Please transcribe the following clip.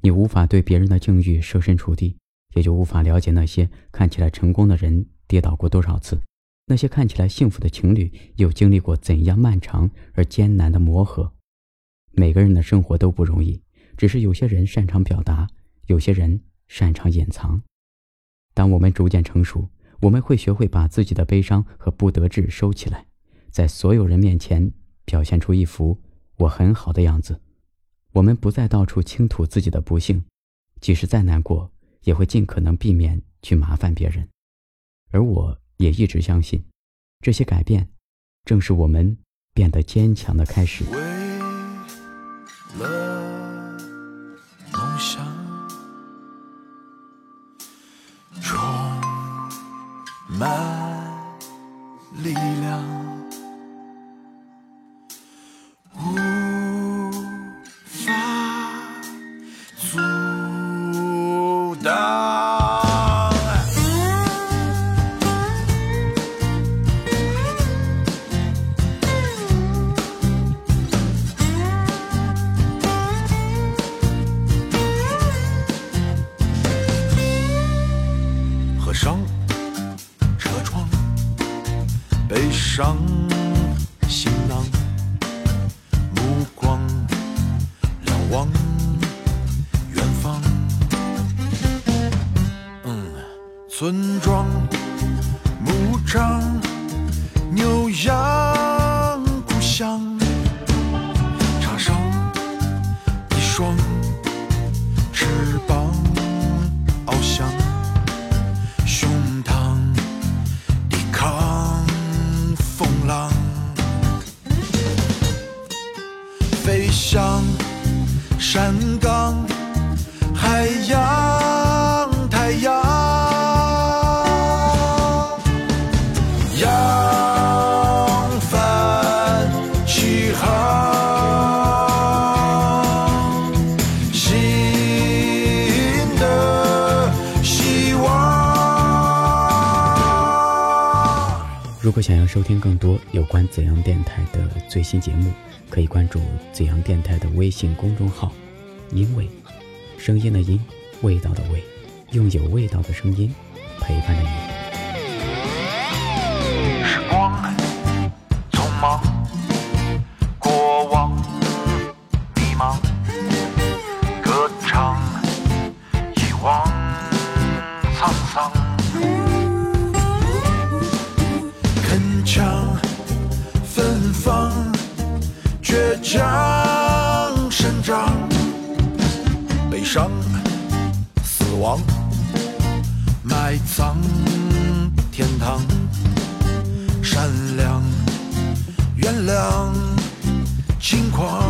你无法对别人的境遇设身处地，也就无法了解那些看起来成功的人跌倒过多少次，那些看起来幸福的情侣又经历过怎样漫长而艰难的磨合。每个人的生活都不容易，只是有些人擅长表达，有些人擅长隐藏。当我们逐渐成熟，我们会学会把自己的悲伤和不得志收起来，在所有人面前表现出一副我很好的样子。我们不再到处倾吐自己的不幸，即使再难过，也会尽可能避免去麻烦别人。而我也一直相信，这些改变，正是我们变得坚强的开始。为了梦想，充满背上行囊，目光瞭望远方。嗯，村庄、牧场、牛羊，故乡，插上一双如果想要收听更多有关怎样电台的最新节目。可以关注紫阳电台的微信公众号，因为声音的音，味道的味，用有味道的声音陪伴着你。时光匆忙，过往迷茫，歌唱遗忘沧桑，将生长，悲伤，死亡，埋葬，天堂，善良，原谅，轻狂。